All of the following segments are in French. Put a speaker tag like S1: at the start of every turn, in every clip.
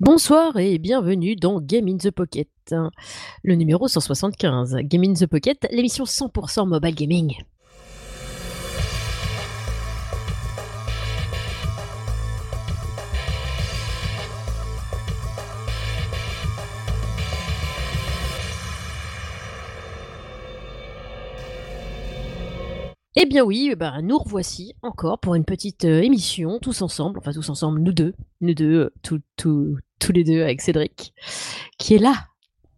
S1: Bonsoir et bienvenue dans Game in the Pocket, le numéro 175. Game in the Pocket, l'émission 100% mobile gaming. Eh bien oui, bah, nous revoici encore pour une petite euh, émission, tous ensemble, enfin tous ensemble, nous deux, nous deux, euh, tout- tout- tous les deux avec Cédric, qui est là.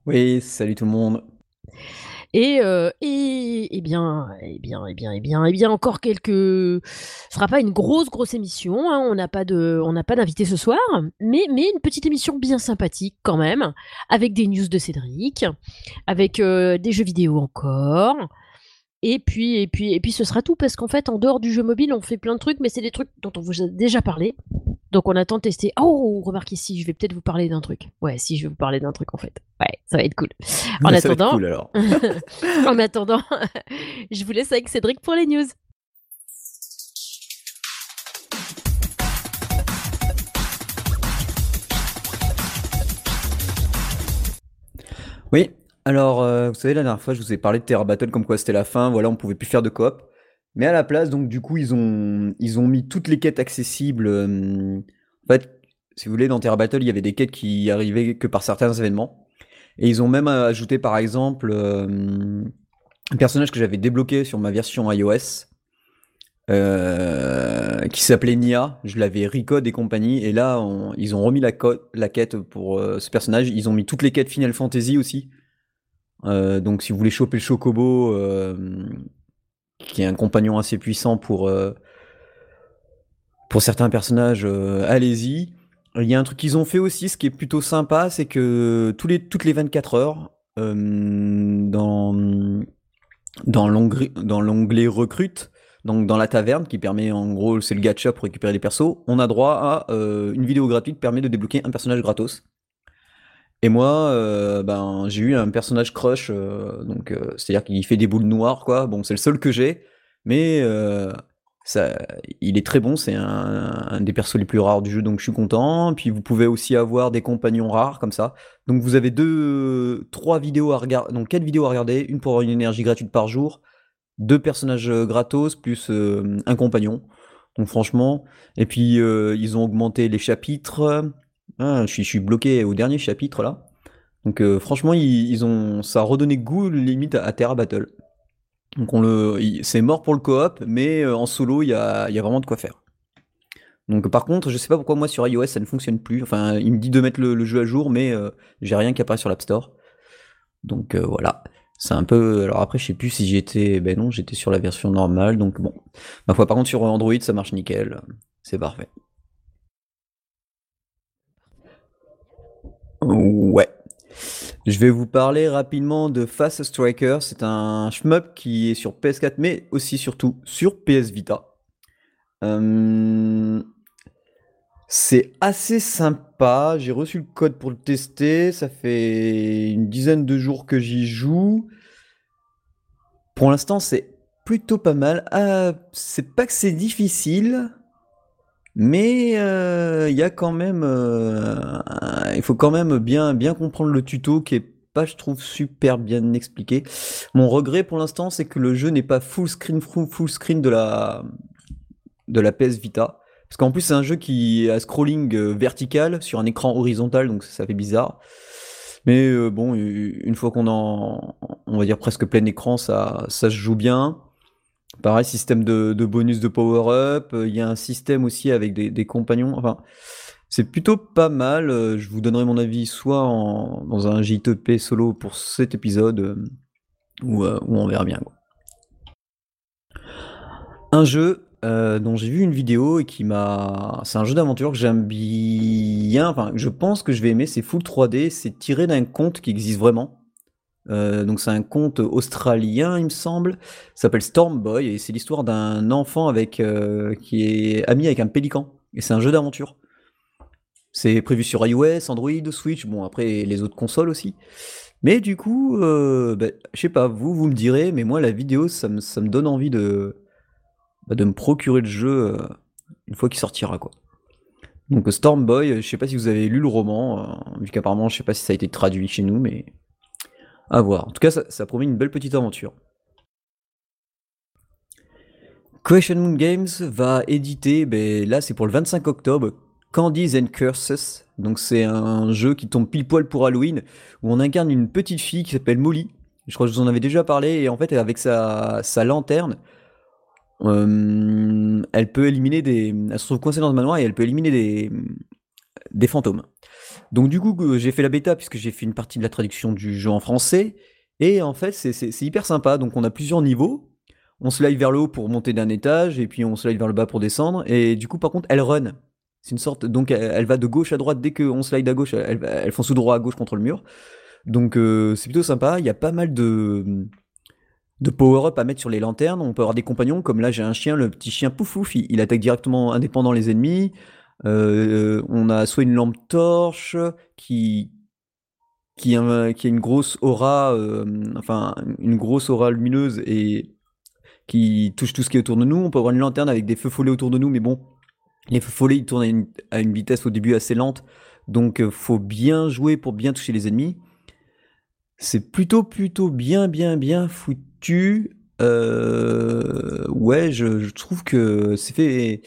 S2: Oui, salut tout le monde.
S1: Et, euh, et, eh bien, eh bien, eh bien, eh bien, eh bien, encore quelques. Ce sera pas une grosse, grosse émission. hein, on n'a pas de, on n'a pas d'invité ce soir, mais, mais une petite émission bien sympathique quand même, avec des news de Cédric, avec euh, des jeux vidéo encore. Et puis, et puis, et puis, ce sera tout parce qu'en fait, en dehors du jeu mobile, on fait plein de trucs, mais c'est des trucs dont on vous a déjà parlé. Donc, on attend de tester. Oh, remarquez ici, je vais peut-être vous parler d'un truc. Ouais, si, je vais vous parler d'un truc en fait. Ouais, ça va être cool. En attendant,
S2: cool alors.
S1: en attendant, je vous laisse avec Cédric pour les news.
S2: Oui, alors euh, vous savez, la dernière fois, je vous ai parlé de Terra Battle comme quoi c'était la fin, voilà, on pouvait plus faire de coop. Mais à la place, donc du coup, ils ont, ils ont mis toutes les quêtes accessibles. euh, en fait, si vous voulez, dans Terra Battle, il y avait des quêtes qui arrivaient que par certains événements. Et ils ont même ajouté, par exemple, euh, un personnage que j'avais débloqué sur ma version iOS. euh, qui s'appelait Nia, je l'avais recode et compagnie, et là ils ont remis la, la quête pour ce personnage, ils ont mis toutes les quêtes Final Fantasy aussi, donc si vous voulez choper le Chocobo, qui est un compagnon assez puissant pour, euh, certains personnages, euh, allez-y. Il y a un truc qu'ils ont fait aussi, ce qui est plutôt sympa, c'est que tous les, toutes les 24 heures, euh, dans, dans l'onglet recrute, donc dans la taverne, qui permet en gros, c'est le gacha pour récupérer les persos, on a droit à une vidéo gratuite permet de débloquer un personnage gratos. Et moi, euh, ben, j'ai eu un personnage crush, euh, donc euh, c'est-à-dire qu'il fait des boules noires, quoi. Bon, c'est le seul que j'ai, mais ça, il est très bon. C'est un, un des persos les plus rares du jeu, donc je suis content. Puis vous pouvez aussi avoir des compagnons rares comme ça. Donc vous avez deux, trois vidéos à regarder, donc quatre vidéos à regarder, une pour avoir une énergie gratuite par jour, deux personnages gratos plus un compagnon. Donc franchement, et puis ils ont augmenté les chapitres. Ah, je suis, bloqué au dernier chapitre là. Donc euh, franchement, ils, ont, ça a redonné goût limite à, Terra Battle. Donc on le, c'est mort pour le coop, mais euh, en solo, il y a, vraiment de quoi faire. Donc par contre, je sais pas pourquoi moi sur iOS ça ne fonctionne plus. Enfin, il me dit de mettre le, jeu à jour, mais euh, j'ai rien qui apparaît sur l'App Store. Donc voilà. C'est un peu. Alors après, je sais plus si j'étais. Ben non, j'étais sur la version normale. Donc bon. Ma foi, par contre, sur Android, ça marche nickel. C'est parfait. Ouais. Je vais vous parler rapidement de Fast Striker. C'est un shmup qui est sur PS4, mais aussi surtout sur PS Vita. Euh, C'est assez sympa. J'ai reçu le code pour le tester. Ça fait une dizaine de jours que j'y joue. Pour l'instant, c'est plutôt pas mal. Ah, c'est pas que c'est difficile, mais euh, il y a quand même, euh, il faut quand même bien bien comprendre le tuto qui est pas, je trouve, super bien expliqué. Mon regret pour l'instant, c'est que le jeu n'est pas full screen full, screen de la de la PS Vita. Parce qu'en plus, c'est un jeu qui à scrolling euh, vertical sur un écran horizontal, donc ça, fait bizarre. Mais euh, bon, une fois qu'on en, on va dire presque plein écran, ça, ça se joue bien. Pareil, système de, bonus de power-up. euh, Il y a un système aussi avec des, compagnons. Enfin, c'est plutôt pas mal. euh, Je vous donnerai mon avis soit en- dans un JTP solo pour cet épisode, euh, ou, on verra bien. Un jeu dont j'ai vu une vidéo et qui m'a. C'est un jeu d'aventure que j'aime bien. Enfin, je pense que je vais aimer. C'est Full 3D. C'est tiré d'un conte qui existe vraiment. Euh, donc c'est un conte australien, il me semble. S'appelle Storm Boy et c'est l'histoire d'un enfant avec euh, qui est ami avec un pélican. Et c'est un jeu d'aventure. C'est prévu sur iOS, Android, Switch. Bon après les autres consoles aussi. Mais du coup, euh, bah, je sais pas. Vous, vous me direz. Mais moi la vidéo, ça me, donne envie de bah, de me procurer le jeu une fois qu'il sortira quoi. Donc Storm Boy, je sais pas si vous avez lu le roman, vu qu'apparemment je sais pas si ça a été traduit chez nous, mais à voir. En tout cas, ça, promet une belle petite aventure. Question Moon Games va éditer, ben, là c'est pour le 25 octobre, Candies and Curses. Donc c'est un jeu qui tombe pile poil pour Halloween, où on incarne une petite fille qui s'appelle Molly. Je crois que je vous en avais déjà parlé, et en fait avec sa, lanterne, euh, elle peut éliminer des... Elle se trouve coincée dans le manoir et elle peut éliminer des, des fantômes. Donc du coup, j'ai fait la bêta puisque j'ai fait une partie de la traduction du jeu en français. Et en fait, c'est hyper sympa. Donc on a plusieurs niveaux. On slide vers le haut pour monter d'un étage, et puis on slide vers le bas pour descendre. Et du coup, par contre, elle run. C'est une sorte. Donc elle, va de gauche à droite. Dès qu'on slide à gauche, elle, elle fonce droit à gauche contre le mur. Donc euh, c'est plutôt sympa. Il y a pas mal de de power-up à mettre sur les lanternes. On peut avoir des compagnons, comme là j'ai un chien, le petit chien Poufouf, il, il attaque directement indépendant les ennemis. Euh, on a soit une lampe torche qui qui a, une grosse aura, euh, enfin une grosse aura lumineuse et qui touche tout ce qui est autour de nous. On peut avoir une lanterne avec des feux follets autour de nous, mais bon, les feux follets ils tournent à une, vitesse au début assez lente, donc euh, faut bien jouer pour bien toucher les ennemis. C'est plutôt plutôt bien bien bien foutu. ouais, je, je, trouve que c'est fait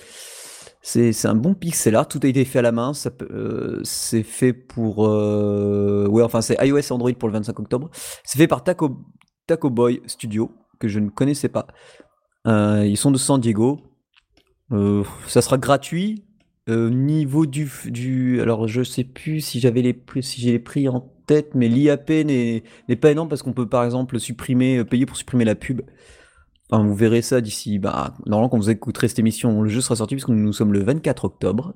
S2: c'est un bon pixel art, tout a été fait à la main, euh, c'est fait pour... Euh, ouais, enfin c'est iOS Android pour le 25 octobre. C'est fait par Taco, Taco Boy Studio, que je ne connaissais pas. Euh, ils sont de San Diego. ça sera gratuit. niveau du, du... Alors je sais plus si j'avais les si j'ai les prix en tête, mais l'IAP n'est pas énorme parce qu'on peut par exemple supprimer, payer pour supprimer la pub vous verrez ça d'ici. Bah, normalement, quand vous écouterez cette émission, le jeu sera sorti puisque nous sommes le 24 octobre.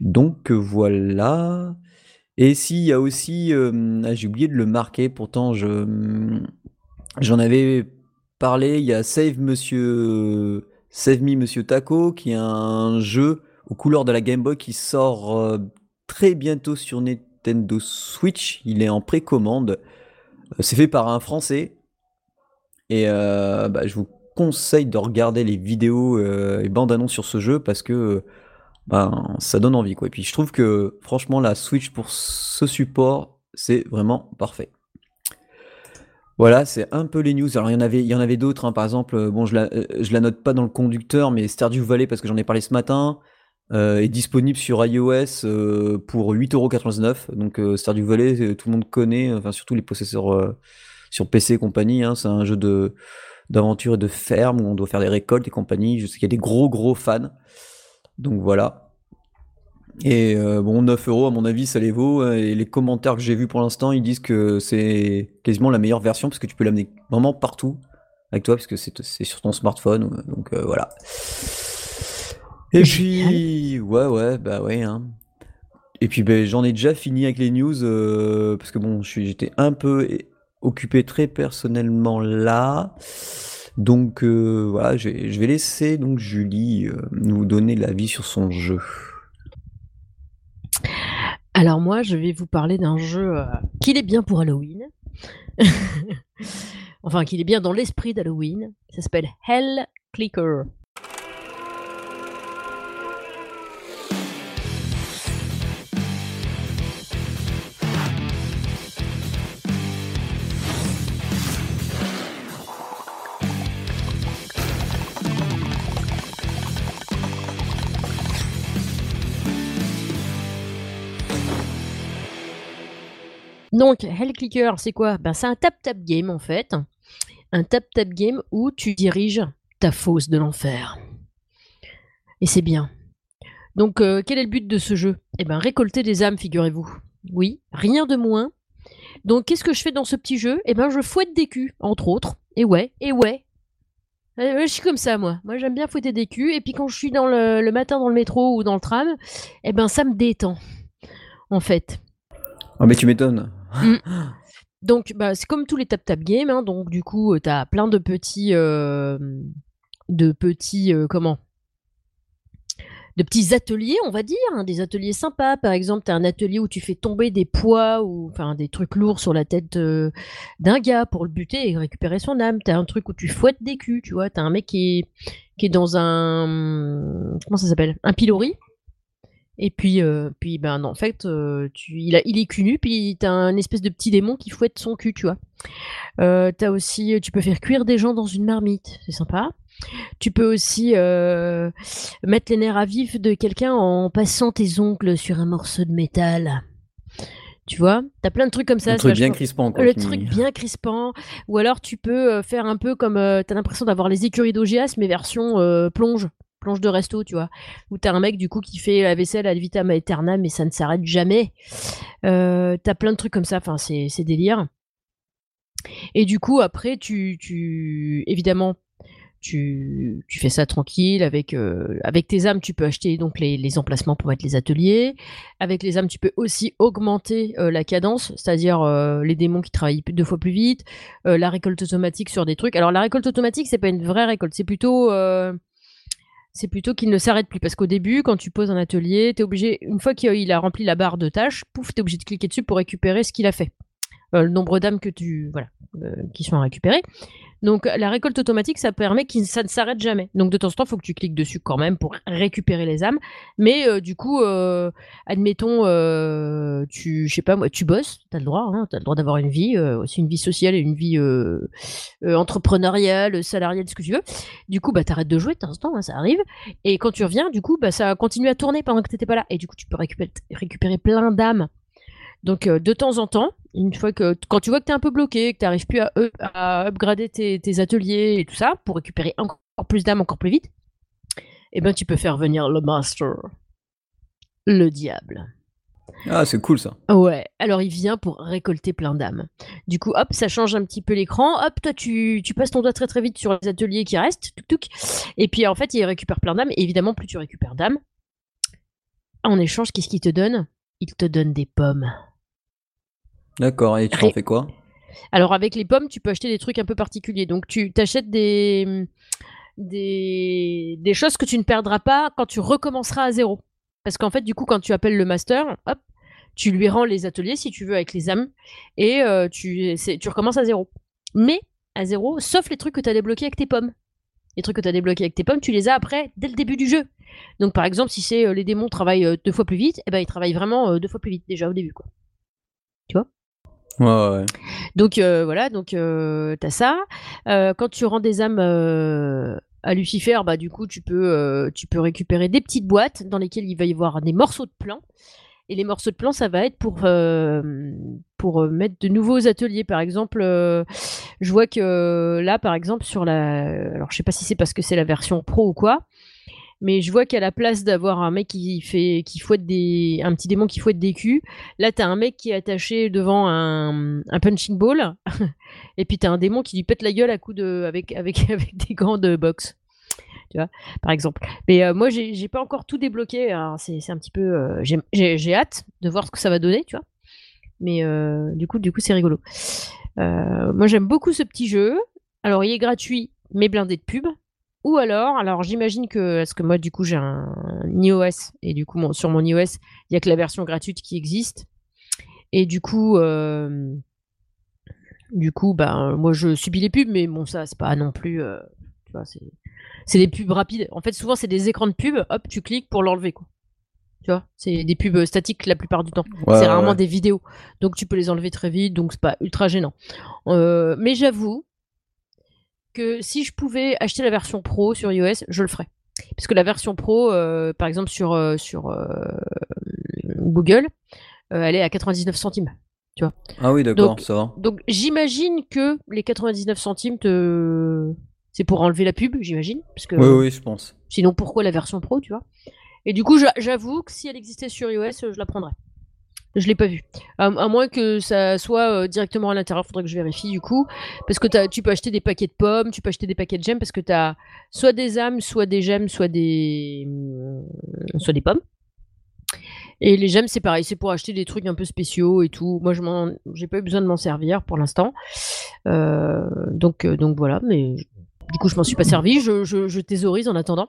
S2: Donc voilà. Et s'il y a aussi, euh, ah, j'ai oublié de le marquer, pourtant je j'en avais parlé. Il y a Save Monsieur Save Me Monsieur Taco, qui est un jeu aux couleurs de la Game Boy qui sort euh, très bientôt sur Nintendo Switch. Il est en précommande. Euh, c'est fait par un Français et euh, bah, je vous conseille de regarder les vidéos euh, et bandes annonces sur ce jeu parce que ben, ça donne envie. Quoi. Et puis je trouve que franchement la Switch pour ce support, c'est vraiment parfait. Voilà, c'est un peu les news. Alors il y en avait, avait d'autres. Hein. Par exemple, euh, bon, je la, je la note pas dans le conducteur, mais Stardew Valley parce que j'en ai parlé ce matin. est disponible sur iOS pour 8,99€. Donc Stardew Valley, tout le monde connaît, enfin surtout les possesseurs sur PC et compagnie. Hein, c'est un jeu de d'aventure et de ferme où on doit faire des récoltes et compagnie. Je sais qu'il y a des gros gros fans. Donc voilà. Et euh, bon, 9 euros à mon avis, ça les vaut. Et les commentaires que j'ai vus pour l'instant, ils disent que c'est quasiment la meilleure version parce que tu peux l'amener vraiment partout avec toi parce que c'est sur ton smartphone. Donc euh, voilà. Et puis, ouais, ouais, bah ouais. Hein. Et puis ben, j'en ai déjà fini avec les news euh, parce que bon, j'étais un peu occupé très personnellement là. Donc euh, voilà, je vais laisser donc Julie euh, nous donner l'avis sur son jeu.
S1: Alors moi, je vais vous parler d'un jeu euh, qui est bien pour Halloween. enfin, qu'il est bien dans l'esprit d'Halloween. Ça s'appelle Hell Clicker. Donc, Hell Clicker, c'est quoi? Ben, C'est un tap-tap game en fait. Un tap-tap game où tu diriges ta fosse de l'enfer. Et c'est bien. Donc, euh, quel est le but de ce jeu? Eh bien, récolter des âmes, figurez-vous. Oui, rien de moins. Donc, qu'est-ce que je fais dans ce petit jeu? Eh bien, je fouette des culs, entre autres. Et ouais, et ouais. Euh, je suis comme ça, moi. Moi, j'aime bien fouetter des culs. Et puis, quand je suis dans le, matin dans le métro ou dans le tram, eh ben, ça me détend, en fait.
S2: Oh, mais tu m'étonnes. Mm.
S1: Donc, bah, c'est comme tous les tap-tap games. Hein, donc, du coup, euh, tu as plein de petits. Euh, de petits. Euh, comment? De petits ateliers, on va dire, hein, des ateliers sympas. Par exemple, tu as un atelier où tu fais tomber des poids ou enfin des trucs lourds sur la tête d'un gars pour le buter et récupérer son âme. Tu as un truc où tu fouettes des culs, tu vois. Tu as un mec qui est, qui est dans un. Comment ça s'appelle? Un pilori Et puis, euh, puis ben en fait, euh, tu, il, a, il est cul nu, puis t'as un espèce de petit démon qui fouette son cul, tu vois. Euh, aussi, tu peux faire cuire des gens dans une marmite, c'est sympa. Tu peux aussi euh, mettre les nerfs à vif de quelqu'un en passant tes ongles sur un morceau de métal. Tu vois, t'as plein de trucs comme ça. C'est
S2: truc bien crispant, quoi.
S1: le truc bien crispant. Ou alors tu peux faire un peu comme t'as l'impression d'avoir les écuries d'OGS mais version plonge, plonge de resto, tu vois. Où t'as un mec du coup qui fait la vaisselle ad vitam aeternam mais ça ne s'arrête jamais. Euh, t'as plein de trucs comme ça. Enfin c'est c'est délire. Et du coup après tu tu évidemment tu, tu fais ça tranquille avec euh, avec tes âmes tu peux acheter donc les, les emplacements pour mettre les ateliers avec les âmes tu peux aussi augmenter euh, la cadence c'est-à-dire euh, les démons qui travaillent deux fois plus vite la récolte automatique sur des trucs alors la récolte automatique c'est pas une vraie récolte c'est plutôt c'est plutôt qu'il ne s'arrête plus. Parce qu'au début quand tu poses un atelier t'es obligé une fois qu'il a rempli la barre de tâches pouf t'es obligé de cliquer dessus pour récupérer ce qu'il a fait le nombre d'âmes que tu voilà euh, qui sont récupérées donc la récolte automatique, ça permet que ça ne s'arrête jamais. Donc de temps en temps, il faut que tu cliques dessus quand même pour récupérer les âmes. Mais euh, du coup, euh, admettons, euh, tu, je sais pas moi, tu bosses, t'as le droit, hein, t'as le droit d'avoir une vie, euh, aussi une vie sociale et une vie euh, euh, entrepreneuriale, salariale, ce que tu veux. Du coup, bah t'arrêtes de jouer de temps en temps, hein, ça arrive. Et quand tu reviens, du coup, bah ça continue à tourner pendant que t'étais pas là. Et du coup, tu peux récupérer, récupérer plein d'âmes. Donc euh, de temps en temps, une fois que quand tu vois que tu es un peu bloqué, que tu n'arrives plus à, up- à upgrader tes, tes ateliers et tout ça, pour récupérer encore plus d'âmes encore plus vite, eh ben tu peux faire venir le master, le diable.
S2: Ah, c'est cool ça.
S1: Ouais, alors il vient pour récolter plein d'âmes. Du coup, hop, ça change un petit peu l'écran. Hop, toi, tu, tu passes ton doigt très très vite sur les ateliers qui restent. Et puis en fait, il récupère plein d'âmes. Et évidemment, plus tu récupères d'âmes, en échange, qu'est-ce qu'il te donne? Il te donne des pommes.
S2: D'accord, et tu en fais quoi?
S1: Alors avec les pommes, tu peux acheter des trucs un peu particuliers. Donc tu t'achètes des, des des choses que tu ne perdras pas quand tu recommenceras à zéro. Parce qu'en fait, du coup, quand tu appelles le master, hop, tu lui rends les ateliers si tu veux avec les âmes et euh, tu tu recommences à zéro. Mais à zéro, sauf les trucs que tu as débloqués avec tes pommes. Les trucs que tu as débloqués avec tes pommes, tu les as après dès le début du jeu. Donc par exemple, si c'est euh, les démons travaillent euh, deux fois plus vite, eh ben ils travaillent vraiment deux fois plus vite déjà au début quoi.
S2: Ouais,
S1: Donc euh, voilà, donc euh, t'as ça. Euh, quand tu rends des âmes euh, à Lucifer, bah du coup tu peux tu peux récupérer des petites boîtes dans lesquelles il va y avoir des morceaux de plan. Et les morceaux de plan, ça va être pour mettre de nouveaux ateliers. Par exemple, je vois que là, par exemple, sur la, alors je sais pas si c'est parce que c'est la version pro ou quoi, mais je vois qu'à la place d'avoir un mec qui fait qui fouette des un petit démon qui fouette des culs, là t'as un mec qui est attaché devant un, un punching ball et puis t'as un démon qui lui pète la gueule à coups de avec avec des gants de boxe. Tu vois, par exemple. Mais euh, moi j'ai pas encore tout débloqué, c'est un petit peu euh, j'ai- hâte de voir ce que ça va donner, tu vois. Mais euh, du coup du coup c'est rigolo. Moi j'aime beaucoup ce petit jeu. Alors il est gratuit mais blindé de pub. Ou alors, alors j'imagine que, parce que moi du coup j'ai un, un iOS, et du coup mon- sur mon iOS, il y a que la version gratuite qui existe. Et du coup, euh, du coup, ben moi je subis les pubs, mais bon ça c'est pas non plus, euh, tu vois, c'est c'est des pubs rapides. En fait souvent c'est des écrans de pub, hop tu cliques pour l'enlever quoi. Tu vois, c'est des pubs statiques la plupart du temps.
S2: Ouais,
S1: c'est rarement
S2: ouais.
S1: des vidéos, donc tu peux les enlever très vite, donc c'est pas ultra gênant. Euh, mais j'avoue que si je pouvais acheter la version pro sur iOS, je le ferais. Parce que la version pro, euh, par exemple sur, euh, sur euh, Google, euh, elle est à 99 centimes.
S2: Ah oui, d'accord, ça va.
S1: Donc j'imagine que les 99 centimes, te... c'est pour enlever la pub, j'imagine.
S2: Oui, oui, je pense.
S1: sinon, pourquoi la version pro, tu vois? Et du coup, j'a- j'avoue que si elle existait sur iOS, je la prendrais. Je l'ai pas vue. À, à moins que ça soit euh, directement à l'intérieur, faudrait que je vérifie du coup. Parce que tu peux acheter des paquets de pommes, tu peux acheter des paquets de gemmes, parce que tu as soit des âmes, soit des gemmes, soit des, hum, soit des pommes. Et les gemmes, c'est pareil, c'est pour acheter des trucs un peu spéciaux et tout. Moi, je j'ai pas eu besoin de m'en servir pour l'instant. Euh, donc, euh, donc voilà, mais du coup, je m'en suis pas servi. Je, je, je thésaurise en attendant.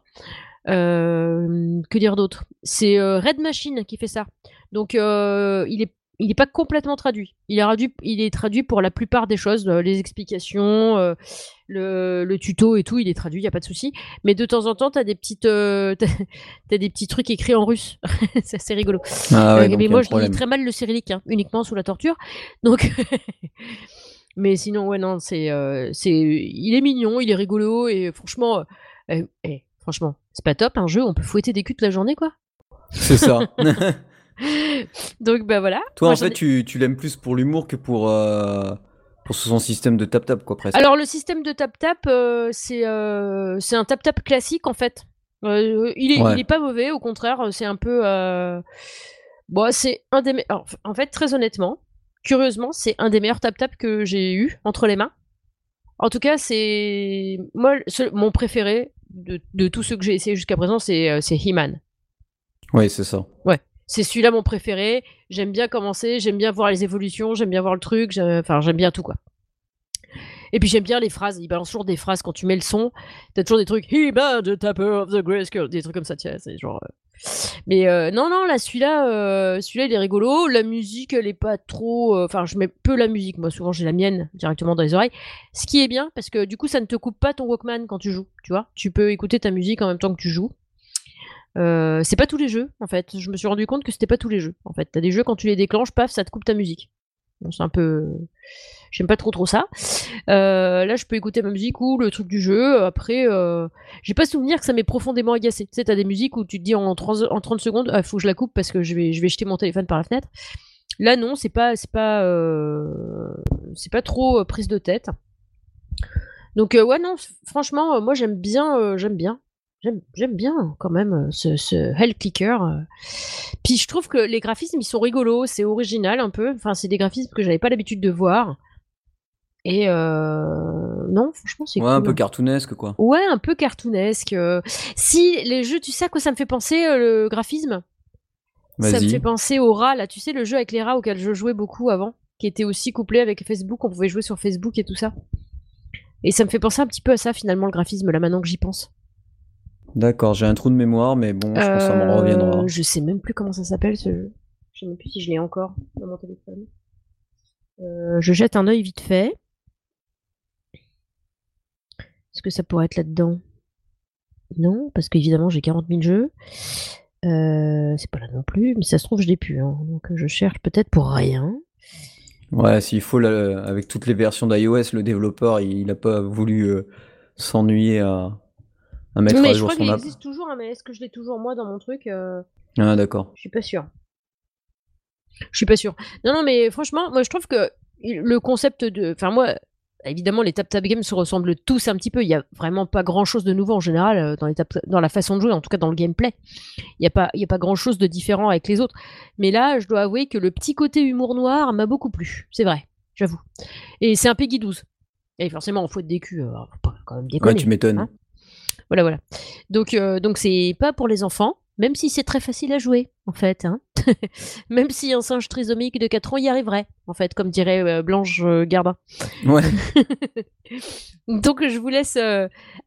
S1: Euh, que dire d'autre? C'est euh, Red Machine qui fait ça. Donc, euh, il est il n'est pas complètement traduit. Il est traduit, il est traduit pour la plupart des choses, les explications, euh, le, tuto et tout, il est traduit, il n'y a pas de souci. Mais de temps en temps, tu as des petites, euh, des petits trucs écrits en russe. c'est assez rigolo.
S2: Ah
S1: mais moi, je lis très mal le cyrillique, hein, uniquement sous la torture. Donc, mais sinon, ouais, non, c'est, c'est, il est mignon, il est rigolo et franchement, eh, franchement, c'est pas top un jeu. On peut fouetter des culs toute la journée, quoi.
S2: C'est ça.
S1: Donc bah voilà.
S2: Toi en fait tu, tu l'aimes plus pour l'humour que pour, euh, pour son système de tap-tap quoi presque.
S1: Alors le système de tap-tap euh, c'est euh, c'est un tap-tap classique en fait. il, est, il est pas mauvais au contraire c'est un peu... Bon c'est un des... en fait très honnêtement, curieusement c'est un des meilleurs tap-tap que j'ai eu entre les mains. En tout cas c'est... Moi mon préféré de, de tous ceux que j'ai essayé jusqu'à présent c'est He-Man.
S2: Oui, c'est ça.
S1: Ouais c'est celui-là mon préféré. J'aime bien commencer, j'aime bien voir les évolutions, j'aime bien voir le truc, enfin j'aime bien tout quoi. Et puis j'aime bien les phrases, il balance toujours des phrases quand tu mets le son. T'as toujours des trucs, he the tapper of the Grayskull, des trucs comme ça, tiens, c'est genre. Euh. Mais euh, non, non, là celui-là, euh, celui-là il est rigolo. La musique, elle est pas trop. Enfin, je mets peu la musique, moi souvent j'ai la mienne directement dans les oreilles. Ce qui est bien parce que du coup ça ne te coupe pas ton Walkman quand tu joues, tu vois. Tu peux écouter ta musique en même temps que tu joues. Euh, c'est pas tous les jeux, en fait. Je me suis rendu compte que c'était pas tous les jeux. En fait, t'as des jeux quand tu les déclenches, paf, ça te coupe ta musique. c'est un peu, j'aime pas trop trop ça. Euh, là, je peux écouter ma musique ou le truc du jeu. Après, euh... j'ai pas souvenir que ça m'ait profondément agacé. Tu sais, t'as des musiques où tu te dis en 30, en 30 secondes, il ah, faut que je la coupe parce que je vais, je vais jeter mon téléphone par la fenêtre. Là, non, c'est pas, c'est pas, euh, c'est pas trop prise de tête. Donc ouais, non, franchement, moi j'aime bien, j'aime bien. J'aime bien quand même euh, ce, ce Hell Clicker. Euh. Puis je trouve que les graphismes ils sont rigolos, c'est original un peu. Enfin, c'est des graphismes que j'avais pas l'habitude de voir. Et euh... non, franchement, c'est
S2: ouais, un peu cartoonesque quoi.
S1: Ouais, un peu cartoonesque. Si les jeux, tu sais à quoi ça me fait penser euh, le graphisme? Ça me fait penser au rat là, tu sais le jeu avec les rats auquel je jouais beaucoup avant, qui était aussi couplé avec Facebook, on pouvait jouer sur Facebook et tout ça. Et ça me fait penser un petit peu à ça finalement le graphisme là maintenant que j'y pense.
S2: D'accord, j'ai un trou de mémoire, mais bon, je pense que ça me reviendra.
S1: Euh, je sais même plus comment ça s'appelle ce jeu. Je sais même plus si je l'ai encore dans mon téléphone. Euh, je jette un œil vite fait. Est-ce que ça pourrait être là-dedans? Non, parce qu'évidemment j'ai 40 000 jeux. Euh, c'est pas là non plus, mais ça se trouve je l'ai plus. Hein. Donc je cherche peut-être pour rien.
S2: Ouais, s'il faut, avec toutes les versions d'iOS, le développeur il n'a pas voulu s'ennuyer à,
S1: mais je crois qu'il existe toujours, hein, mais est-ce que je l'ai toujours moi dans mon truc euh,
S2: Ah d'accord.
S1: Je suis pas sûr. Je suis pas sûr. Non, non, mais franchement, moi je trouve que le concept de. Enfin, moi, évidemment, les tap-tap games se ressemblent tous un petit peu. Il y a vraiment pas grand-chose de nouveau en général euh, dans, les dans la façon de jouer, en tout cas dans le gameplay. Il n'y a pas, y a pas grand-chose de différent avec les autres. Mais là, je dois avouer que le petit côté humour noir m'a beaucoup plu. C'est vrai, j'avoue. Et c'est un Peggy 12. Et forcément, on fouette des culs. Euh, quand même déconner.
S2: Ouais, tu m'étonnes. Hein.
S1: Voilà, voilà. Donc, euh, donc c'est pas pour les enfants, même si c'est très facile à jouer, en fait. Hein. même si un singe trisomique de 4 ans y arriverait, en fait, comme dirait euh, Blanche euh, Gardin.
S2: Ouais.
S1: donc, je vous laisse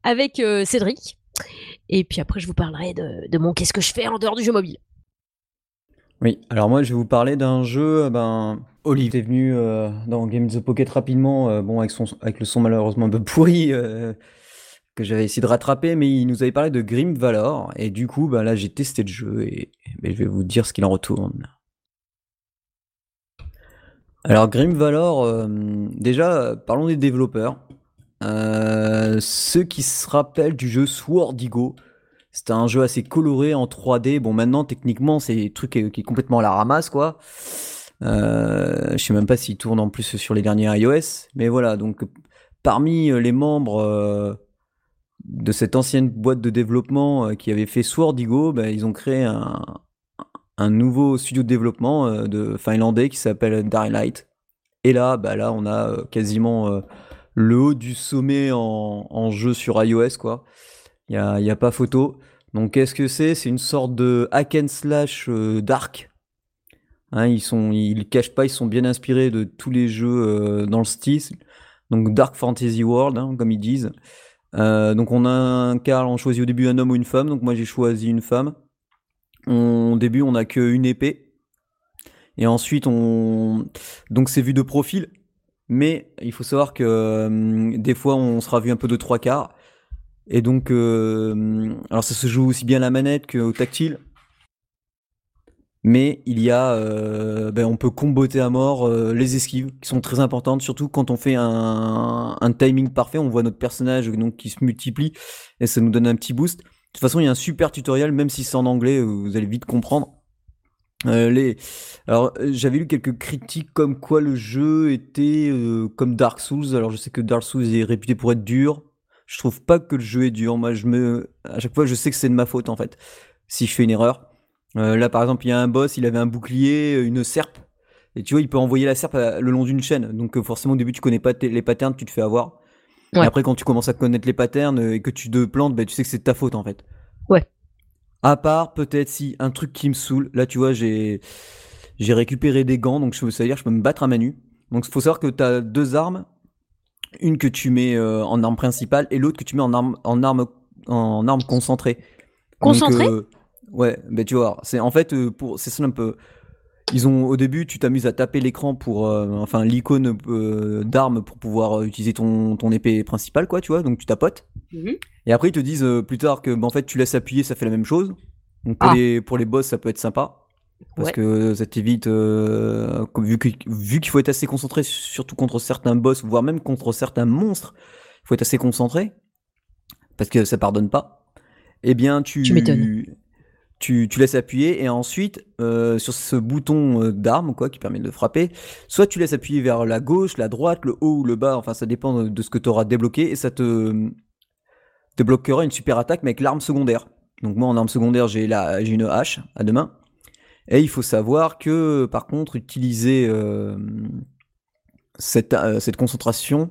S1: avec Cédric. Et puis après, je vous parlerai de, de mon qu'est-ce que je fais en dehors du jeu mobile.
S2: Oui, alors moi je vais vous parler d'un jeu, ben, Olive est venu dans Game the Pocket rapidement, bon avec, son, avec le son malheureusement un peu pourri, j'avais essayé de rattraper, mais il nous avait parlé de Grim Valor, et du coup, bah là, j'ai testé le jeu, et, je vais vous dire ce qu'il en retourne. Alors, Grim Valor, euh, déjà, parlons des développeurs. Euh, ceux qui se rappellent du jeu Swordigo, c'était un jeu assez coloré en 3D. Bon, maintenant, techniquement, c'est un truc qui est, complètement à la ramasse, quoi. Euh, je sais même pas s'il tourne en plus sur les derniers iOS, mais voilà. Donc, parmi les membres de cette ancienne boîte de développement euh, qui avait fait Swordigo, bah, ils ont créé un, nouveau studio de développement euh, de finlandais qui s'appelle Light. Et là, bah là, on a euh, quasiment le haut du sommet en, jeu sur iOS, quoi. Il n'y a, pas photo. Donc, qu'est-ce que c'est? C'est une sorte de hack and slash dark. Hein, ils sont, ils cachent pas, ils sont bien inspirés de tous les jeux dans le style. Donc, Dark Fantasy World, hein, comme ils disent. Euh, donc on a un Carl, on choisit au début un homme ou une femme. Donc moi j'ai choisi une femme. au début on a qu'une épée. Et ensuite, on. Donc, c'est vu de profil. Mais il faut savoir que euh, des fois, on sera vu un peu de trois quarts. Et donc, euh, alors ça se joue aussi bien à la manette qu'au tactile. Mais il y a, euh, ben, on peut comboter à mort les esquives qui sont très importantes, surtout quand on fait un, un, timing parfait. On voit notre personnage donc qui se multiplie et ça nous donne un petit boost. De toute façon, il y a un super tutoriel, même si c'est en anglais, vous allez vite comprendre. Euh, les... Alors, j'avais lu quelques critiques comme quoi le jeu était euh, comme Dark Souls. Alors, je sais que Dark Souls est réputé pour être dur. Je trouve pas que le jeu est dur. Moi, je me, à chaque fois, je sais que c'est de ma faute en fait. Si je fais une erreur. Euh, là, par exemple, il y a un boss, il avait un bouclier, une serpe. Et tu vois, il peut envoyer la serpe le long d'une chaîne. Donc, forcément, au début, tu connais pas les patterns, tu te fais avoir. Et après, quand tu commences à connaître les patterns et que tu te plantes, bah, tu sais que c'est de ta faute en fait.
S1: Ouais.
S2: À part peut-être si un truc qui me saoule. Là, tu vois, j'ai j'ai récupéré des gants, donc ça veut dire je peux me battre à main nue. Donc il faut savoir que tu as deux armes, une que tu mets euh, en arme principale et l'autre que tu mets en arme en arme en arme concentrée.
S1: Concentrée?
S2: euh, Ouais, ben tu vois, c'est en fait euh, pour c'est ça un peu ils ont au début, tu t'amuses à taper l'écran pour, enfin l'icône d'arme pour pouvoir utiliser ton, ton épée principale, quoi, tu vois. Donc tu tapotes. Mhm. Et après, ils te disent euh, plus tard que, bah, en fait, tu laisses appuyer, ça fait la même chose. Donc pour, ah. les, pour les boss, ça peut être sympa. Parce que ça t'évite, euh, vu qu'il faut être assez concentré, surtout contre certains boss, voire même contre certains monstres, il faut être assez concentré. Parce que ça pardonne pas. Eh bien, tu. Tu, tu, laisses appuyer et ensuite euh, sur ce bouton d'arme quoi qui permet de frapper, soit tu laisses appuyer vers la gauche, la droite, le haut ou le bas, enfin ça dépend de ce que tu auras débloqué et ça te te bloquera une super attaque, mais avec l'arme secondaire. Donc moi, en arme secondaire, j'ai une hache à deux mains. Et il faut savoir que, par contre, utiliser euh, cette, euh, cette, concentration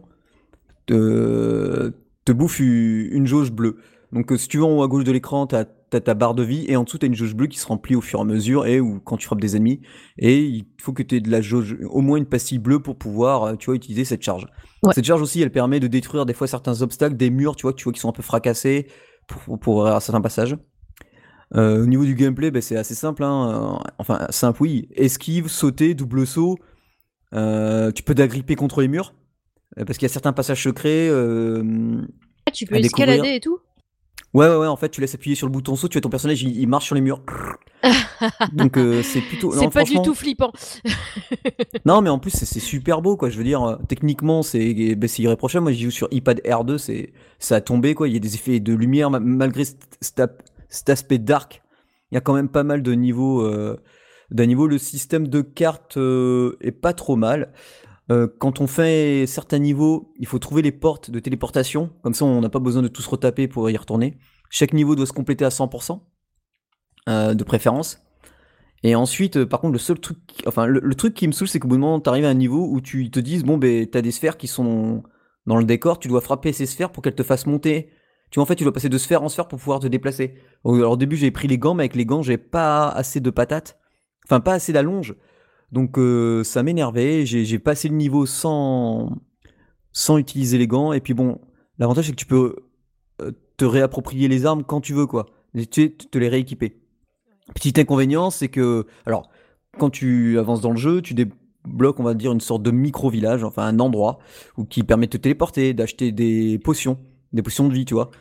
S2: te, te bouffe une jauge bleue. Donc si tu vas en haut à gauche de l'écran, t'as ta barre de vie et en dessous t'as une jauge bleue qui se remplit au fur et à mesure et ou quand tu frappes des ennemis et il faut que tu aies de la jauge au moins une pastille bleue pour pouvoir euh, tu vois utiliser cette charge. Cette charge aussi elle permet de détruire des fois certains obstacles, des murs tu vois tu vois qui sont un peu fracassés pour, pour, certains passages. Euh, au niveau du gameplay, ben, c'est assez simple. Hein. Enfin, simple, oui. Esquive, sauter, double saut. Euh, tu peux d'agripper contre les murs. Parce qu'il y a certains passages secrets.
S1: Ah, tu peux escalader et tout?
S2: Ouais, ouais, ouais, en fait, tu laisses appuyer sur le bouton saut, tu vois ton personnage, il, marche sur les murs. Donc, euh, c'est plutôt.
S1: C'est pas du tout flippant.
S2: non, mais en plus, c'est super beau, quoi. Je veux dire, euh, techniquement, c'est ben, irréprochable. Moi, j'y joue sur iPad R2, c'est ça a tombé, quoi. Il y a des effets de lumière, malgré cet aspect dark. Il y a quand même pas mal de niveaux. Euh, d'un niveau, le système de cartes est pas trop mal. Euh, quand on fait certains niveaux, il faut trouver les portes de téléportation. Comme ça, on n'a pas besoin de tous retaper pour y retourner. Chaque niveau doit se compléter à 100%, euh, de préférence. Et ensuite, euh, par contre, le seul truc, enfin, le, truc qui me saoule, c'est qu'au bout d'un moment, arrives à un niveau où tu te dis, bon, ben, t'as des sphères qui sont dans le décor, tu dois frapper ces sphères pour qu'elles te fassent monter. Tu vois, en fait, tu dois passer de sphère en sphère pour pouvoir te déplacer. Alors, au début, j'ai pris les gants, mais avec les gants, j'ai pas assez de patates. Enfin, pas assez d'allonge donc euh, ça m'énervait, j'ai passé le niveau sans, sans utiliser les gants. Et puis bon, l'avantage c'est que tu peux euh, te réapproprier les armes quand tu veux, quoi. Tu te les rééquiper. Petit inconvénient, c'est que, alors, quand tu avances dans le jeu, tu débloques, on va dire, une sorte de micro-village, enfin un endroit où, qui permet de te téléporter, d'acheter des potions, des potions de vie, tu vois.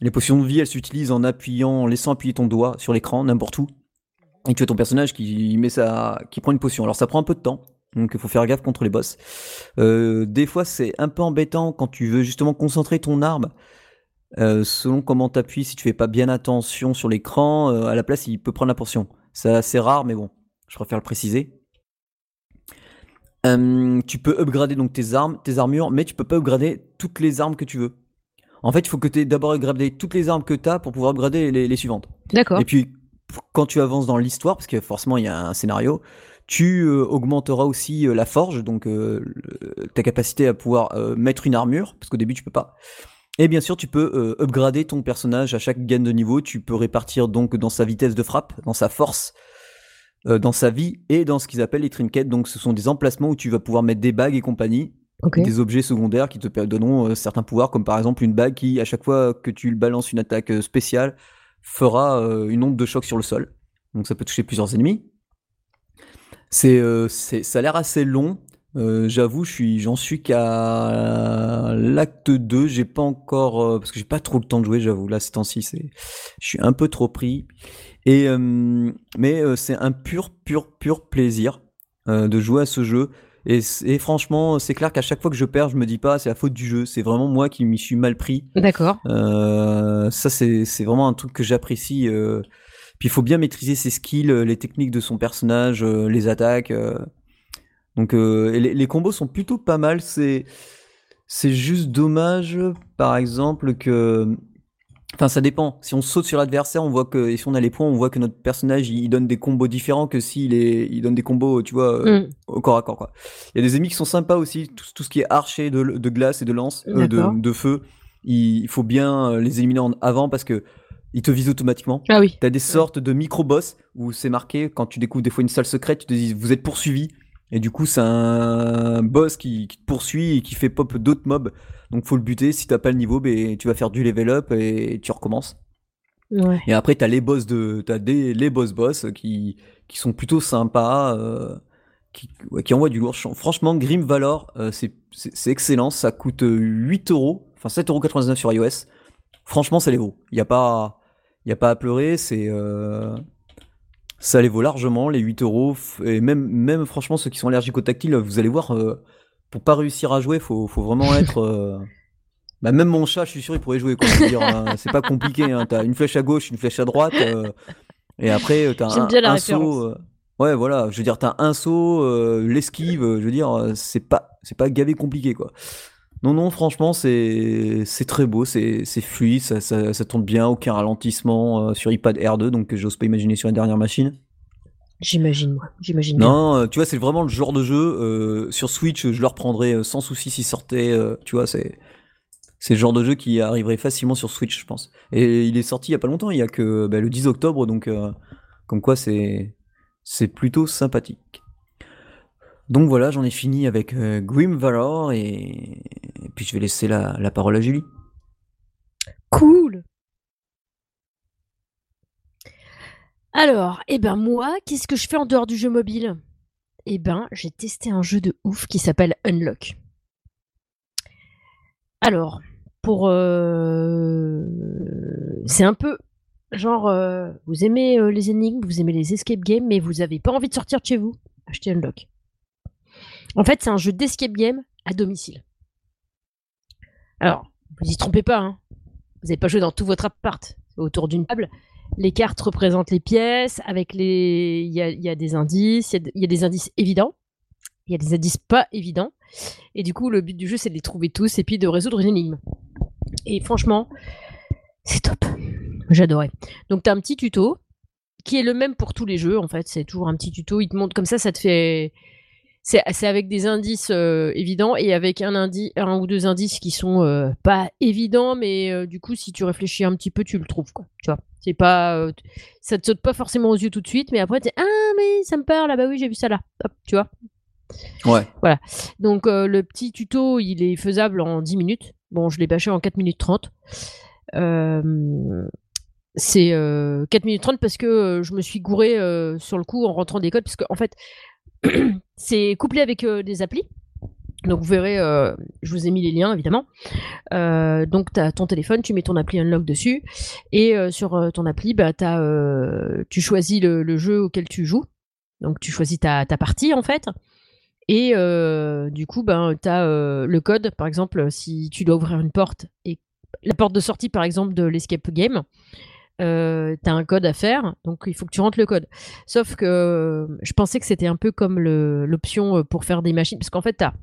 S2: Les potions de vie, elles s'utilisent en appuyant, en laissant appuyer ton doigt sur l'écran, n'importe où et tu as ton personnage qui met ça, qui prend une potion. Alors ça prend un peu de temps, donc il faut faire gaffe contre les boss. Euh, des fois c'est un peu embêtant quand tu veux justement concentrer ton arme. Euh, selon comment t'appuies, si tu fais pas bien attention sur l'écran, euh, à la place il peut prendre la potion. C'est assez rare, mais bon, je préfère le préciser. tu peux upgrader donc tes armes, tes armures, mais tu peux pas upgrader toutes les armes que tu veux. En fait, il faut que tu aies d'abord upgradé toutes les armes que tu as pour pouvoir upgrader les, les suivantes.
S1: D'accord.
S2: Et puis quand tu avances dans l'histoire, parce que forcément il y a un scénario, tu euh, augmenteras aussi euh, la forge, donc euh, ta capacité à pouvoir mettre une armure, parce qu'au début tu peux pas. Et bien sûr, tu peux upgrader ton personnage à chaque gain de niveau. Tu peux répartir donc dans sa vitesse de frappe, dans sa force, dans sa vie et dans ce qu'ils appellent les trinkets. Donc, ce sont des emplacements où tu vas pouvoir mettre des bagues et compagnie, des objets secondaires qui te donneront certains pouvoirs, comme par exemple une bague qui, à chaque fois que tu balances une attaque spéciale, fera euh, une onde de choc sur le sol. Donc ça peut toucher plusieurs ennemis. C'est, euh, ça a l'air assez long. Euh, j'avoue, je suis, j'en suis qu'à l'acte 2. J'ai pas encore, parce que j'ai pas trop le temps de jouer, j'avoue. Là, ce temps-ci, c'est, je suis un peu trop pris. Et, mais c'est un pur, pur, pur plaisir de jouer à ce jeu. Et, franchement, c'est clair qu'à chaque fois que je perds, je me dis pas, c'est la faute du jeu. C'est vraiment moi qui m'y suis mal pris.
S1: D'accord.
S2: Euh, ça, c'est vraiment un truc que j'apprécie. euh. Puis il faut bien maîtriser ses skills, euh, les techniques de son personnage, les attaques. Donc les, les combos sont plutôt pas mal. C'est c'est juste dommage, par exemple, que. Enfin, ça dépend. Si on saute sur l'adversaire, on voit que. Et si on a les points, on voit que notre personnage il donne des combos différents que s'il est, il donne des combos, tu vois, euh,
S1: Mm.
S2: au corps à corps, quoi. Il y a des ennemis qui sont sympas aussi. Tout, tout ce qui est archer de, de glace et de lance, euh, de, de feu, il, faut bien euh, les éliminer en avant parce que ils te visent automatiquement.
S1: Ah oui.
S2: T'as des sortes de micro-boss où c'est marqué, quand tu découvres des fois une salle secrète, tu te dis vous êtes poursuivi. Et du coup, c'est un boss qui, qui te poursuit et qui fait pop d'autres mobs. Donc faut le buter. Si t'as pas le niveau, ben, tu vas faire du level up et tu recommences.
S1: Ouais.
S2: Et après, t'as les boss de, t'as des les boss boss qui qui sont plutôt sympas, euh, qui, ouais, qui envoient du lourd. Franchement, Grim Valor, euh, c'est c'est c'est excellent. Ça coûte euh, 8 euros, enfin 7,99€ sur iOS. Franchement, ça les vaut. Il y a pas il y a pas à pleurer. C'est euh, ça les vaut largement les 8 euros. Et même même franchement, ceux qui sont allergiques au tactile, vous allez voir, euh, pour pas réussir à jouer, faut faut vraiment être euh, bah, même mon chat, je suis sûr, il pourrait jouer. hein, c'est pas compliqué. Hein. T'as une flèche à gauche, une flèche à droite. euh, et après, euh, t'as un,
S1: bien la
S2: un
S1: référence.
S2: saut. euh, ouais, voilà. Je veux dire, t'as un saut, l'esquive. je veux dire, c'est pas, c'est pas gavé compliqué, quoi. Non, non, franchement, c'est, c'est très beau, c'est, c'est fluide, ça, ça, ça tourne bien, aucun ralentissement sur iPad R2, donc j'ose pas imaginer sur la dernière machine.
S1: J'imagine, moi. J'imagine.
S2: Non, euh, tu vois, c'est vraiment le genre de jeu. euh, sur Switch, je le reprendrais euh, sans souci s'il sortait. euh, tu vois, c'est c'est le genre de jeu qui arriverait facilement sur Switch, je pense. Et il est sorti il y a pas longtemps, il y a que bah, le 10 octobre, donc euh, comme quoi c'est c'est plutôt sympathique. Donc voilà, j'en ai fini avec euh, Grim Valor et... et puis je vais laisser la, la parole à Julie.
S1: Cool. Alors, eh ben moi, qu'est-ce que je fais en dehors du jeu mobile? Eh ben, j'ai testé un jeu de ouf qui s'appelle Unlock. Alors, pour euh, c'est un peu genre euh, vous aimez euh, les énigmes, vous aimez les escape games, mais vous avez pas envie de sortir de chez vous, achetez Unlock. En fait, c'est un jeu d'escape game à domicile. Alors, vous y trompez pas, hein. Vous n'avez pas joué dans tout votre appart autour d'une table. Les cartes représentent les pièces, avec les. Il y a, des indices, il y a, des indices évidents, il y a des indices pas évidents. Et du coup, le but du jeu, c'est de les trouver tous et puis de résoudre une énigme. Et franchement, c'est top. J'adorais. Donc, tu as un petit tuto qui est le même pour tous les jeux, en fait. C'est toujours un petit tuto. Il te montre comme ça, ça te fait. C'est avec des indices euh, évidents et avec un, indi un ou deux indices qui sont euh, pas évidents, mais euh, du coup, si tu réfléchis un petit peu, tu le trouves. Quoi, tu vois c'est pas, ça te saute pas forcément aux yeux tout de suite, mais après, tu Ah, mais ça me parle, ah bah oui, j'ai vu ça là. Hop, tu vois
S2: Ouais.
S1: donc euh, le petit tuto, il est faisable en 10 minutes. Bon, je l'ai bâché en 4 minutes 30. Euh, c'est euh, 4 minutes 30 parce que euh, je me suis gouré euh, sur le coup en rentrant des codes, parce qu'en en fait, c'est couplé avec euh, des applis. Donc vous verrez, euh, je vous ai mis les liens évidemment. Euh, donc tu as ton téléphone, tu mets ton appli Unlock dessus, et sur ton appli, bah, tu choisis le, jeu auquel tu joues. Donc tu choisis ta, partie en fait. Et du coup, ben, tu as le code, par exemple, si tu dois ouvrir une porte, et la porte de sortie, par exemple, de l'escape game, euh, tu as un code à faire, donc il faut que tu rentres le code. Sauf que euh, je pensais que c'était un peu comme l'option euh, pour faire des machines, parce qu'en fait, tu as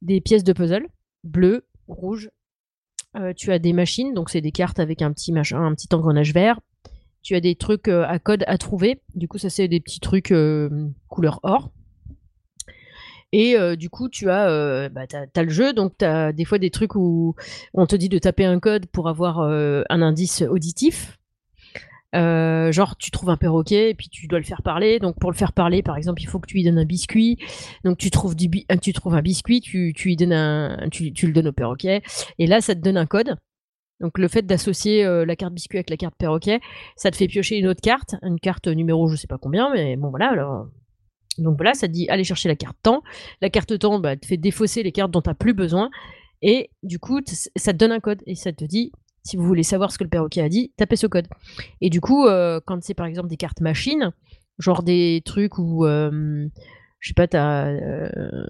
S1: des pièces de puzzle, bleu, rouge, euh, tu as des machines, donc c'est des cartes avec un petit, engrenage vert, tu as des trucs à code à trouver, du coup, ça c'est des petits trucs couleur or. Et du coup, tu as, bah, t'as le jeu, donc tu as des fois des trucs où on te dit de taper un code pour avoir un indice auditif. Euh, genre, tu trouves un perroquet et puis tu dois le faire parler. Donc, pour le faire parler, par exemple, il faut que tu lui donnes un biscuit. Donc, tu trouves, euh, tu trouves un biscuit, tu, tu, lui donnes un, tu, tu le donnes au perroquet. Et là, ça te donne un code. Donc, le fait d'associer euh, la carte biscuit avec la carte perroquet, ça te fait piocher une autre carte, une carte numéro je sais pas combien, mais bon, voilà. Alors, Donc voilà, ça te dit aller chercher la carte temps. La carte temps bah, te fait défausser les cartes dont tu n'as plus besoin. Et du coup, ça te donne un code et ça te dit si vous voulez savoir ce que le perroquet a dit, tapez ce code. Et du coup, euh, quand c'est par exemple des cartes machines, genre des trucs où, euh, je sais pas, t'as euh,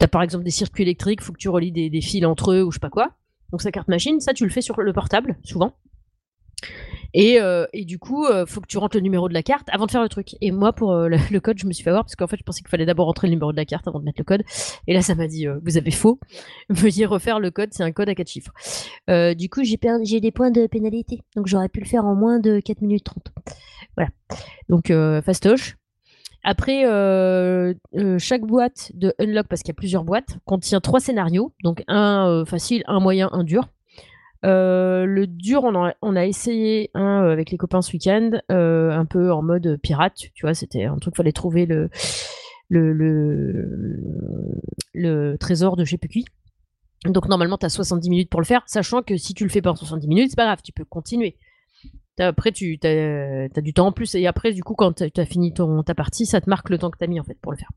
S1: as par exemple des circuits électriques, faut que tu relis des, des, fils entre eux ou je sais pas quoi. Donc sa carte machine, ça tu le fais sur le portable, souvent. Et, euh, et, du coup, euh, faut que tu rentres le numéro de la carte avant de faire le truc. Et moi, pour euh, le, code, je me suis fait avoir parce qu'en fait, je pensais qu'il fallait d'abord rentrer le numéro de la carte avant de mettre le code. Et là, ça m'a dit, vous avez faux. Veuillez refaire le code, c'est un code à 4 chiffres. Du coup, j'ai j'ai des points de pénalité. Donc, j'aurais pu le faire en moins de 4 minutes 30. Voilà. Donc, fastoche. Après, chaque boîte de Unlock, parce qu'il y a plusieurs boîtes, contient trois scénarios. Donc, un facile, un moyen, un dur. Euh, le dur, on a, essayé euh, avec les copains ce week-end, euh, un peu en mode pirate, tu vois, c'était un truc, fallait trouver le, le, le, trésor de chez Donc normalement, tu as 70 minutes pour le faire, sachant que si tu le fais pas en 70 minutes, c'est pas grave, tu peux continuer. Après, tu as, du temps en plus, et après, du coup, quand tu as fini ton, ta partie, ça te marque le temps que tu as mis en fait pour le faire.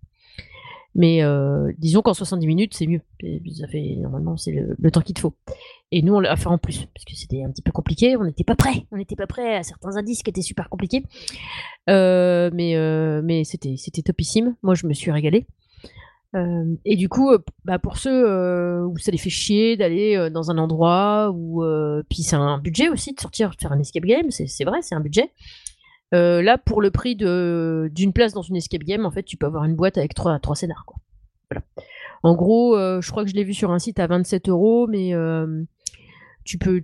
S1: Mais euh, disons qu'en 70 minutes, c'est mieux. Ça fait, normalement, c'est le, temps qu'il te faut. Et nous, on l'a fait en plus, parce que c'était un petit peu compliqué. On n'était pas prêt. On n'était pas prêt à certains indices qui étaient super compliqués. Euh, mais euh, mais c'était, c'était topissime. Moi, je me suis régalée. et du coup, bah, pour ceux où ça les fait chier d'aller dans un endroit où. puis c'est un budget aussi de sortir, de faire un escape game, c'est vrai, c'est un budget. Euh, là, pour le prix d'une place dans une escape game, en fait, tu peux avoir une boîte avec trois, trois scénars. En gros, euh, je crois que je l'ai vu sur un site à 27 euros, mais euh, tu peux,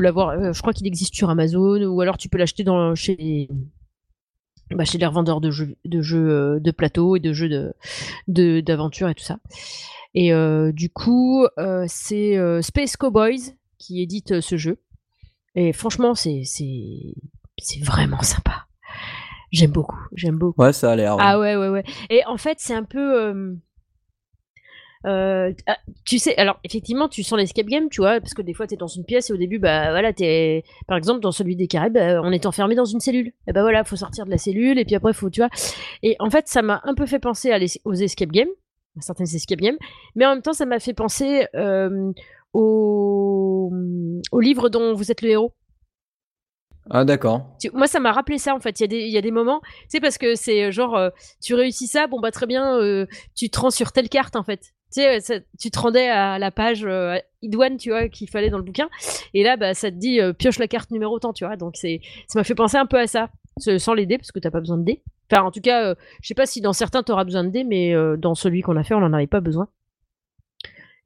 S1: l'avoir. je crois qu'il existe sur Amazon, ou alors tu peux l'acheter chez les, bah, chez revendeurs de jeux, de jeux de plateau et de jeux de d'aventure et tout ça. Et du coup, c'est Space Cowboys qui édite ce jeu. Et franchement, c'est c'est vraiment sympa. J'aime beaucoup, j'aime beaucoup.
S2: Ouais, ça a l'air.
S1: Ah ouais, ouais, ouais. Et en fait, c'est un peu. Euh, euh, ah, tu sais, alors effectivement, tu sens l'escape game, tu vois, parce que des fois, tu es dans une pièce et au début, bah voilà, t'es. Par exemple, dans celui des Caraïbes, bah, on est enfermé dans une cellule. Et bah voilà, faut sortir de la cellule et puis après, faut, tu vois. Et en fait, ça m'a un peu fait penser à aux escape games, à certaines escape games, mais en même temps, ça m'a fait penser euh, au... au livre dont vous êtes le héros.
S2: Ah d'accord.
S1: Moi ça m'a rappelé ça en fait. Il y, a des, il y a moments, sais parce que c'est euh, genre euh, tu réussis ça, bon bah très bien, euh, tu te rends sur telle carte en fait. Tu sais, tu te rendais à la page idoine, tu vois, qu'il fallait dans le bouquin, et là bah ça te dit pioche la carte numéro tant, tu vois. Donc c'est, ça m'a fait penser un peu à ça, sans les dés parce que t'as pas besoin de dés. Enfin en tout cas, je sais pas si dans certains t'auras besoin de dés, mais dans celui qu'on a fait, on en avait pas besoin.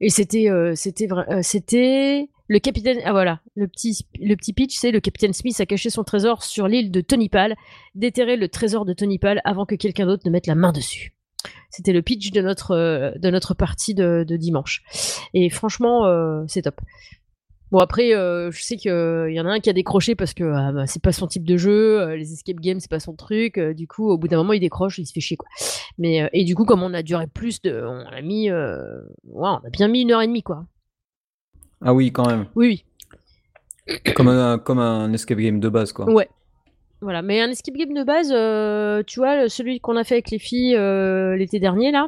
S1: Et c'était, c'était, c'était le capitaine, ah voilà, le petit, le petit pitch, c'est le capitaine Smith a caché son trésor sur l'île de Tony Pal, déterrer le trésor de Tony Pal avant que quelqu'un d'autre ne mette la main dessus. C'était le pitch de notre, euh, de notre partie de, dimanche. Et franchement, euh, c'est top. Bon après, euh, je sais qu'il y en a un qui a décroché parce que ah, bah, c'est pas son type de jeu, les escape games c'est pas son truc. du coup, au bout d'un moment, il décroche, il se fait chier quoi. Mais et du coup, comme on a duré plus de, on a mis, on a bien mis une heure et demie quoi.
S2: Ah oui, quand même.
S1: Oui,
S2: oui. Comme un, comme un escape game de base, quoi.
S1: Ouais. Voilà, mais un escape game de base, euh, tu vois, celui qu'on a fait avec les filles euh, l'été dernier, là,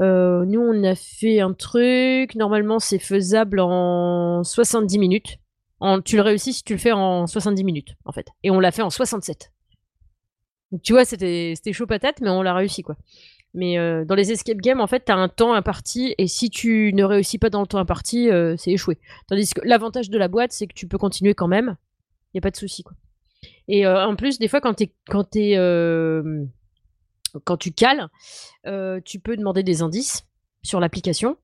S1: euh, nous, on a fait un truc, normalement, c'est faisable en 70 minutes. En, tu le réussis si tu le fais en 70 minutes, en fait. Et on l'a fait en 67. Donc, tu vois, c'était chaud patate, mais on l'a réussi, quoi. Mais euh, dans les escape games, en fait, tu as un temps imparti et si tu ne réussis pas dans le temps imparti, euh, c'est échoué. Tandis que l'avantage de la boîte, c'est que tu peux continuer quand même. Il n'y a pas de souci. Quoi. Et euh, en plus, des fois, quand, es, quand, es, quand tu cales, tu peux demander des indices sur l'application.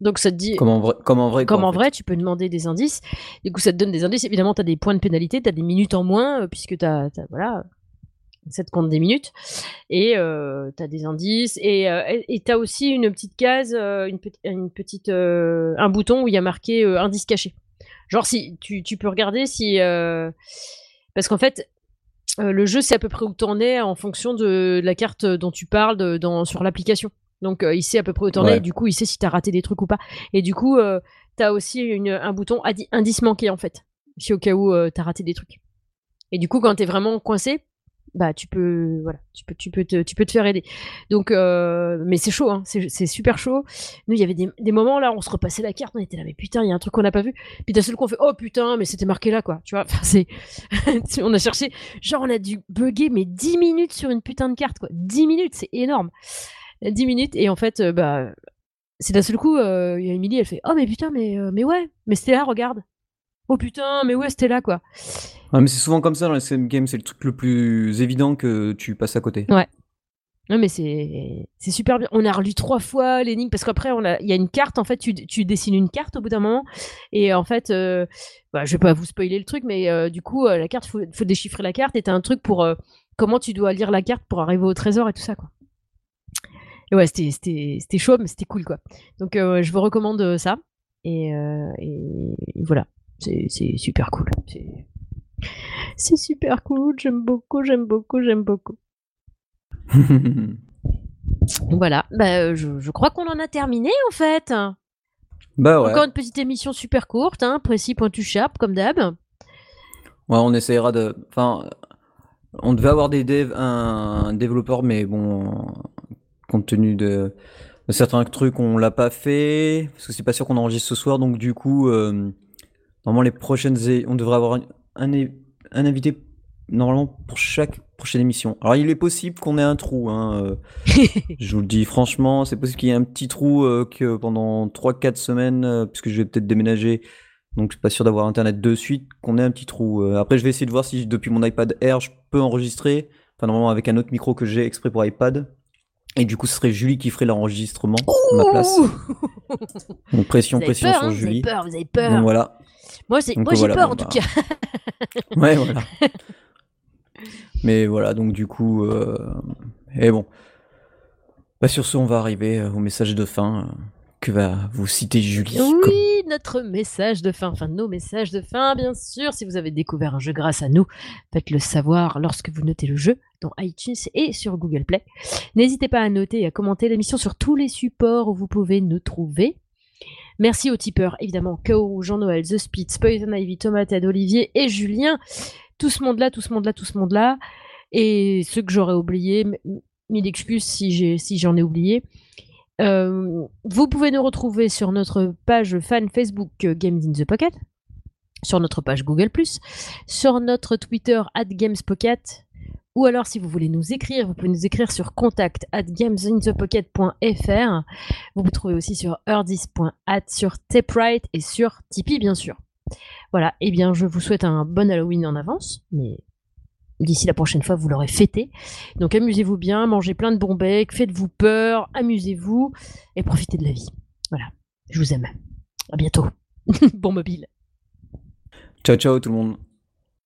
S1: Donc ça te dit.
S2: Comme en vrai. Comme en vrai,
S1: comme en vrai tu peux demander des indices. Du coup, ça te donne des indices. Évidemment, tu as des points de pénalité, tu as des minutes en moins, puisque tu as, Voilà ça te compte des minutes. Et euh, tu as des indices. Et euh, tu as aussi une petite case, euh, une, une, petite, euh, un bouton où il y a marqué indice caché. Genre, si tu, tu peux regarder si. parce qu'en fait, le jeu, c'est à peu près où tu en es en fonction de la carte dont tu parles de, dans, sur l'application. Donc, il sait à peu près où tu en es. Et du coup, il sait si tu as raté des trucs ou pas. Et du coup, tu as aussi une, un bouton indice manqué, en fait. Si au cas où tu as raté des trucs. Et du coup, quand tu es vraiment coincé, bah tu peux voilà tu peux tu peux te tu peux te faire aider. Donc euh, mais c'est chaud hein, c'est super chaud. Nous il y avait des, moments là on se repassait la carte on était là mais putain il y a un truc qu'on n'a pas vu. Puis d'un seul coup on fait oh putain mais c'était marqué là quoi tu vois. C'est on a cherché genre on a dû bugger mais 10 minutes sur une putain de carte quoi. 10 minutes c'est énorme. 10 minutes et en fait euh, bah c'est d'un seul coup euh, il y a Emily elle fait oh mais putain mais mais ouais mais c'était là regarde oh putain mais ouais c'était là quoi
S2: mais c'est souvent comme ça dans les SM games, c'est le truc le plus évident que tu passes à côté.
S1: Ouais. Non, mais c'est super bien. On a relu trois fois l'énigme parce qu'après, il y a une carte. En fait, tu, tu, dessines une carte au bout d'un moment. Et en fait, euh, bah, je vais pas vous spoiler le truc, mais euh, du coup, euh, la carte, il faut, faut, déchiffrer la carte. Et t'as un truc pour comment tu dois lire la carte pour arriver au trésor et tout ça. Quoi. Et ouais, c'était chaud, mais c'était cool. quoi. Donc, je vous recommande ça. Et, et voilà, c'est super cool. C'est super cool, j'aime beaucoup, j'aime beaucoup, j'aime beaucoup. voilà, bah, euh, je, crois qu'on en a terminé en fait.
S2: Bah ouais.
S1: Encore une petite émission super courte, hein, précis, pointu, sharp, comme d'hab.
S2: Ouais, on essayera de. Enfin, on devait avoir des un développeur, mais bon, compte tenu de, certains trucs, on l'a pas fait parce que c'est pas sûr qu'on enregistre ce soir, donc du coup, euh, normalement les prochaines, on devrait avoir un, un invité normalement pour chaque prochaine émission. Alors il est possible qu'on ait un trou, hein, euh, je vous le dis franchement, c'est possible qu'il y ait un petit trou euh, que pendant 3-4 semaines, euh, puisque je vais peut-être déménager, donc je suis pas sûr d'avoir internet de suite, qu'on ait un petit trou. après je vais essayer de voir si depuis mon iPad Air je peux enregistrer, enfin normalement avec un autre micro que j'ai exprès pour iPad. Et du coup, ce serait Julie qui ferait l'enregistrement à ma place. Donc pression, pression sur
S1: hein,
S2: Julie.
S1: Vous avez peur, vous avez peur.
S2: Donc voilà.
S1: Moi, c'est, moi j'ai peur en tout
S2: bah.
S1: cas.
S2: ouais, voilà. Mais voilà, donc du coup, euh... et bon. Bah sur ce, on va arriver euh, au message de fin euh, que va vous citer Julie.
S1: Oui, notre message de fin, enfin nos messages de fin, bien sûr. Si vous avez découvert un jeu grâce à nous, faites-le savoir lorsque vous notez le jeu dans iTunes et sur Google Play. N'hésitez pas à noter et à commenter l'émission sur tous les supports où vous pouvez nous trouver. Merci aux tipeurs, évidemment, Kao, Jean-Noël, The Spitz, Poison Ivy, Thomas, Olivier et Julien. Tout ce monde-là, tout ce monde-là, tout ce monde-là. Et ceux que j'aurais oubliés, mille excuses si, j'en ai oublié. Euh, vous pouvez nous retrouver sur notre page fan Facebook euh, Games in the Pocket, sur notre page Google, sur notre Twitter at GamesPocket, ou alors, si vous voulez nous écrire, vous pouvez nous écrire sur contact at gamesinthepocket.fr. Vous vous trouvez aussi sur eardis.at, sur Taprite et sur Tipeee, bien sûr. Voilà, et eh bien, je vous souhaite un bon Halloween en avance, mais d'ici la prochaine fois, vous l'aurez fêté. Donc, amusez-vous bien, mangez plein de bons becs, faites-vous peur, amusez-vous et profitez de la vie. Voilà, je vous aime. À bientôt. bon mobile.
S2: Ciao, ciao tout le monde.